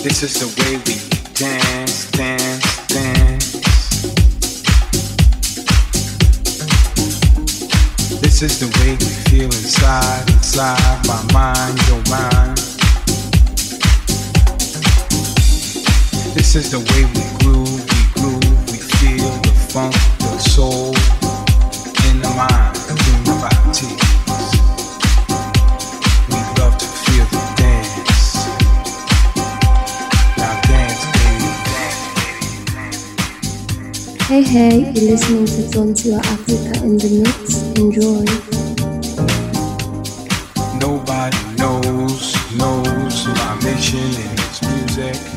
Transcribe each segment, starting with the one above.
This is the way we dance, dance, dance. This is the way we feel inside, inside my mind, your mind. This is the way we groove, we groove, we feel the funk, the soul in the mind, in the body. Hey hey, you're listening to Zontua Africa in the mix. Enjoy. Nobody knows, knows my mission in this music.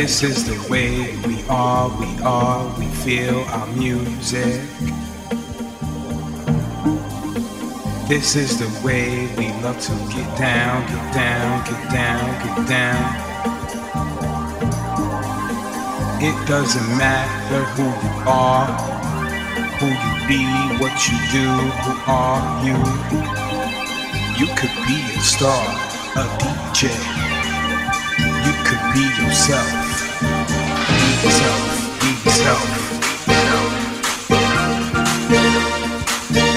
This is the way we are, we are, we feel our music. This is the way we love to get down, get down, get down, get down. It doesn't matter who you are, who you be, what you do, who are you. You could be a star, a DJ. You could be yourself.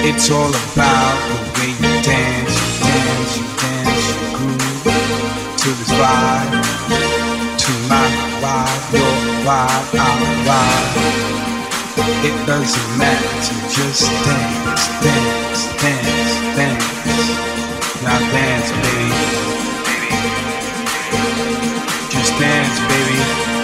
It's all about the way you dance, you dance, you dance, you groove to this vibe, to my vibe, your vibe, our vibe. It doesn't matter, just dance, dance, dance, dance. Now dance, baby. Just dance, baby.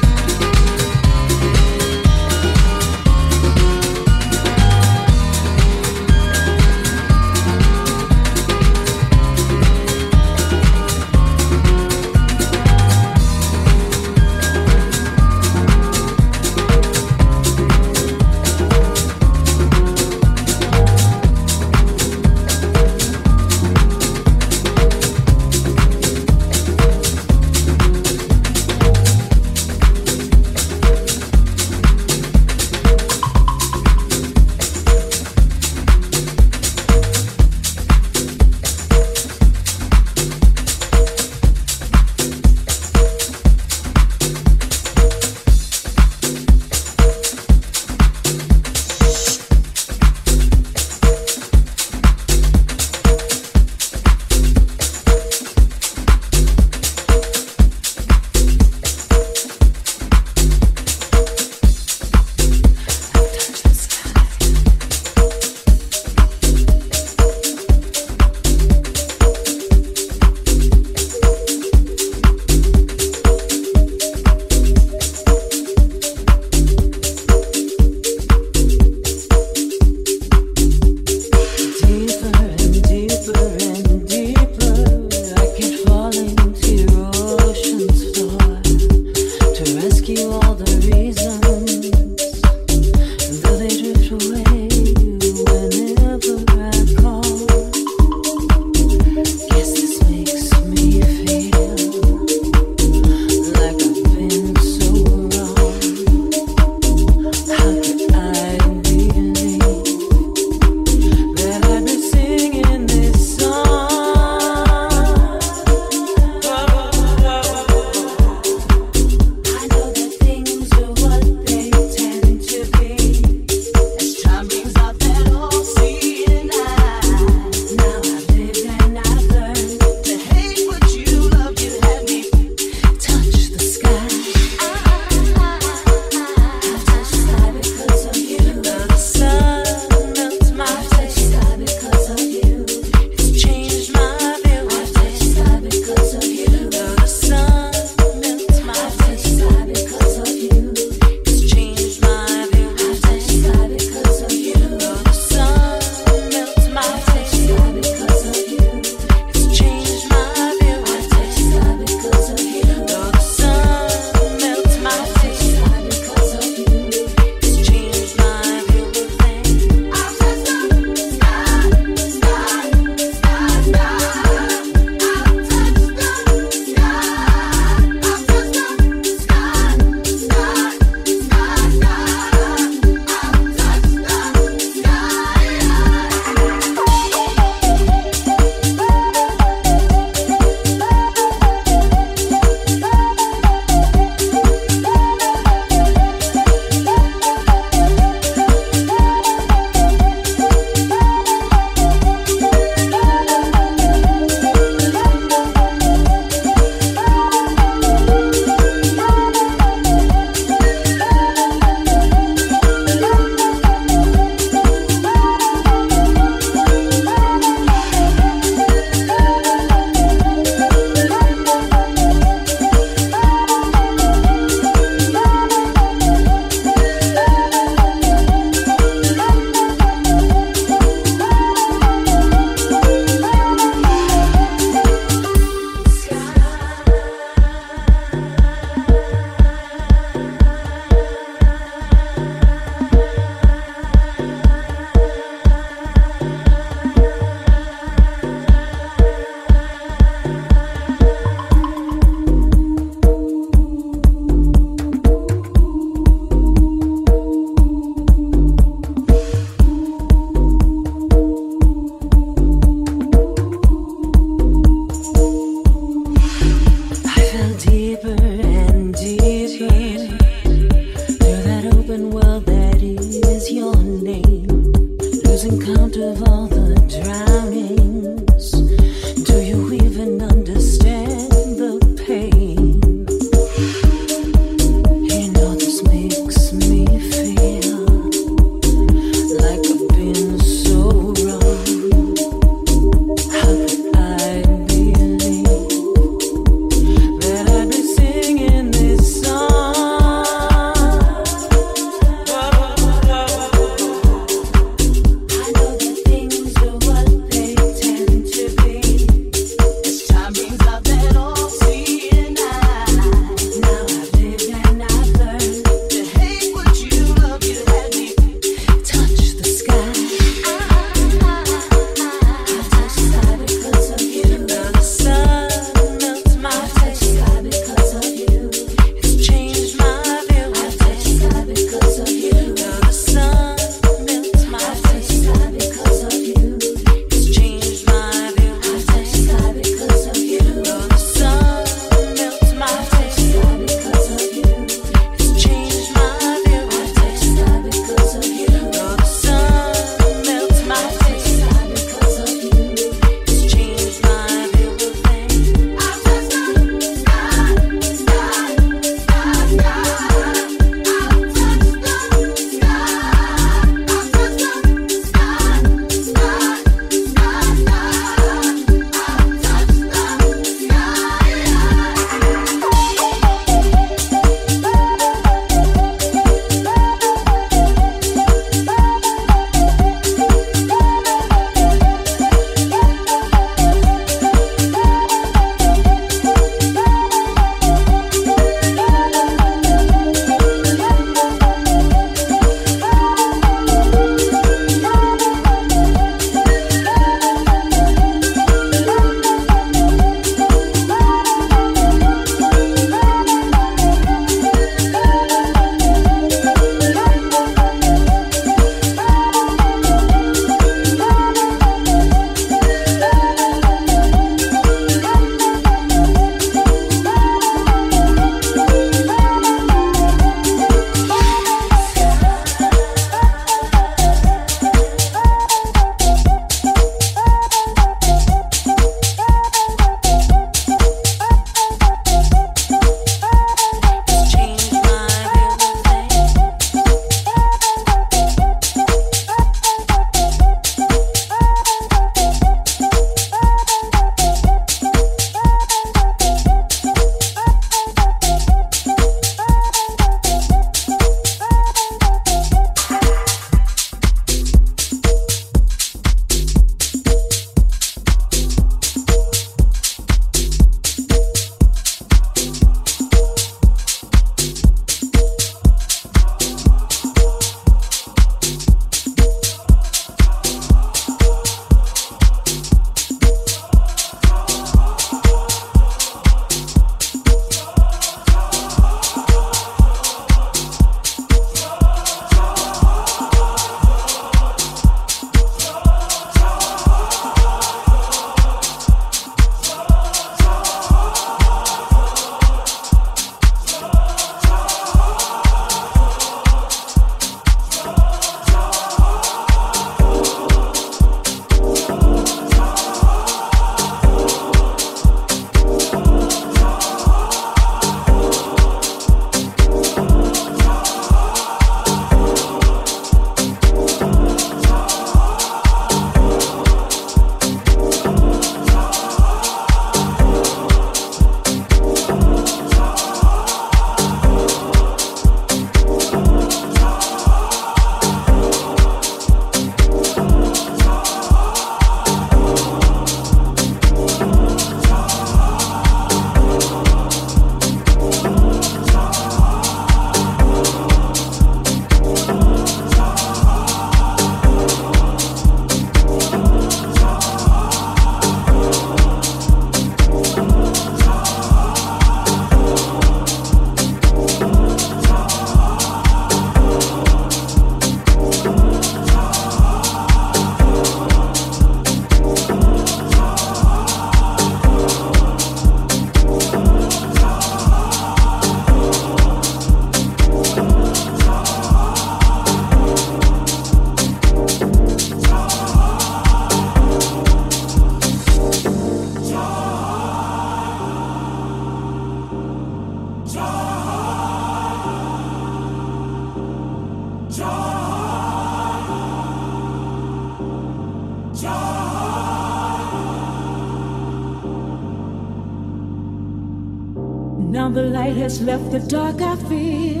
Left the dark I fear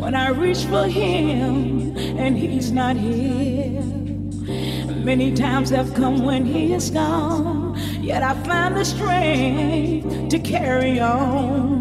when I reach for him and he's not here. Many times have come when he is gone, yet I find the strength to carry on.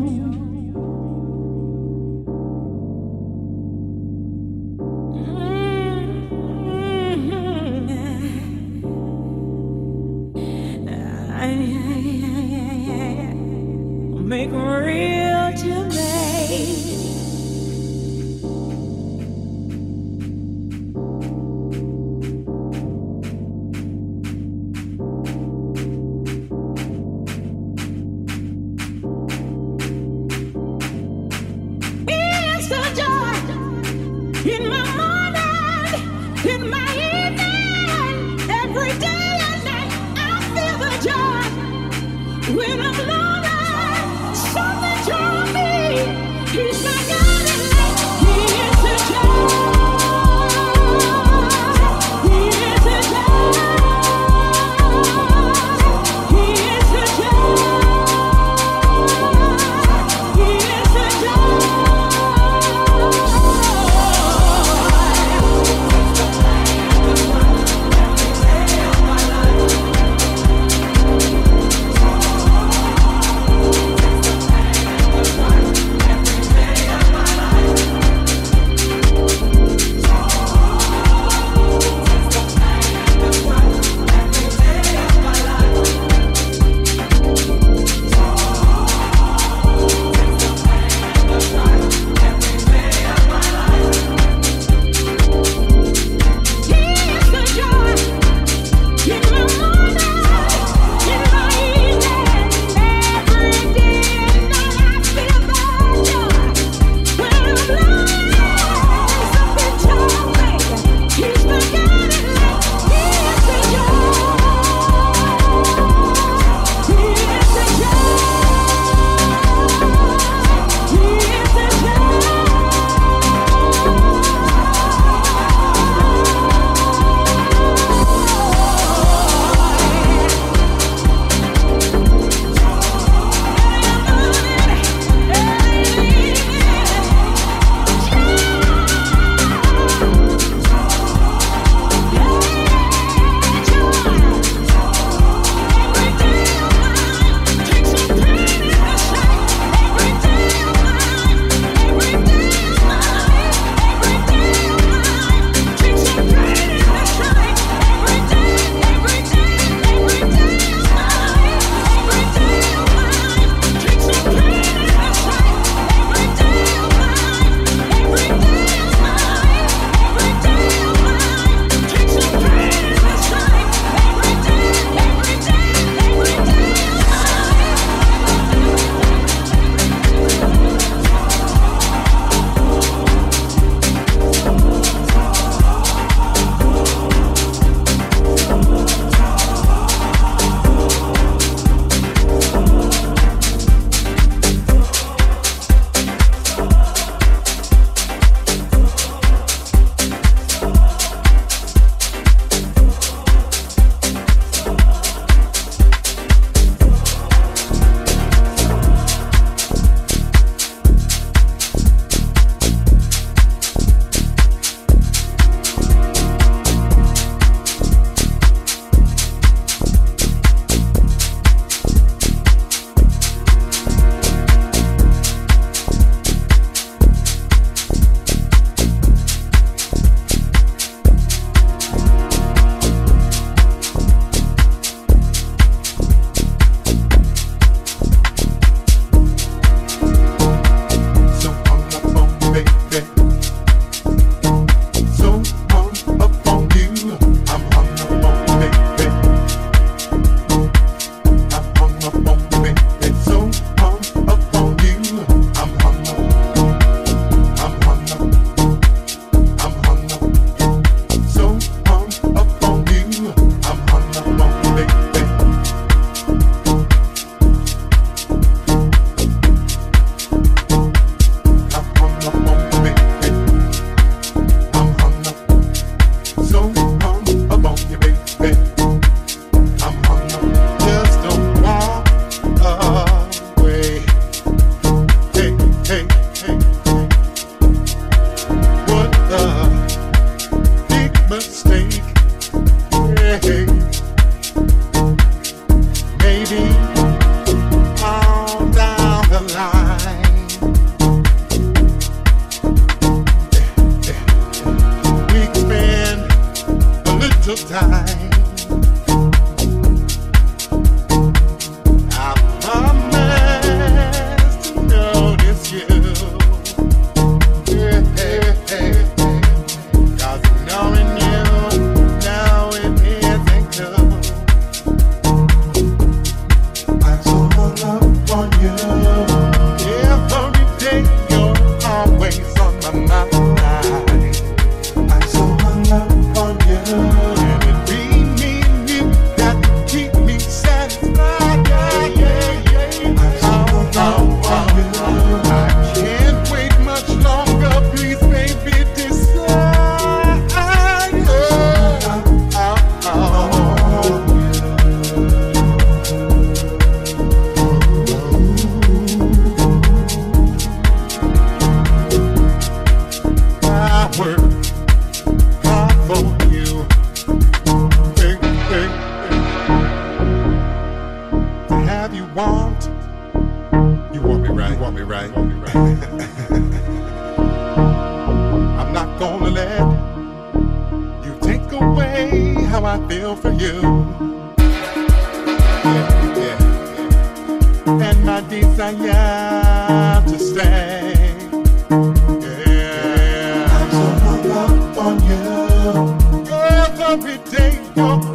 Give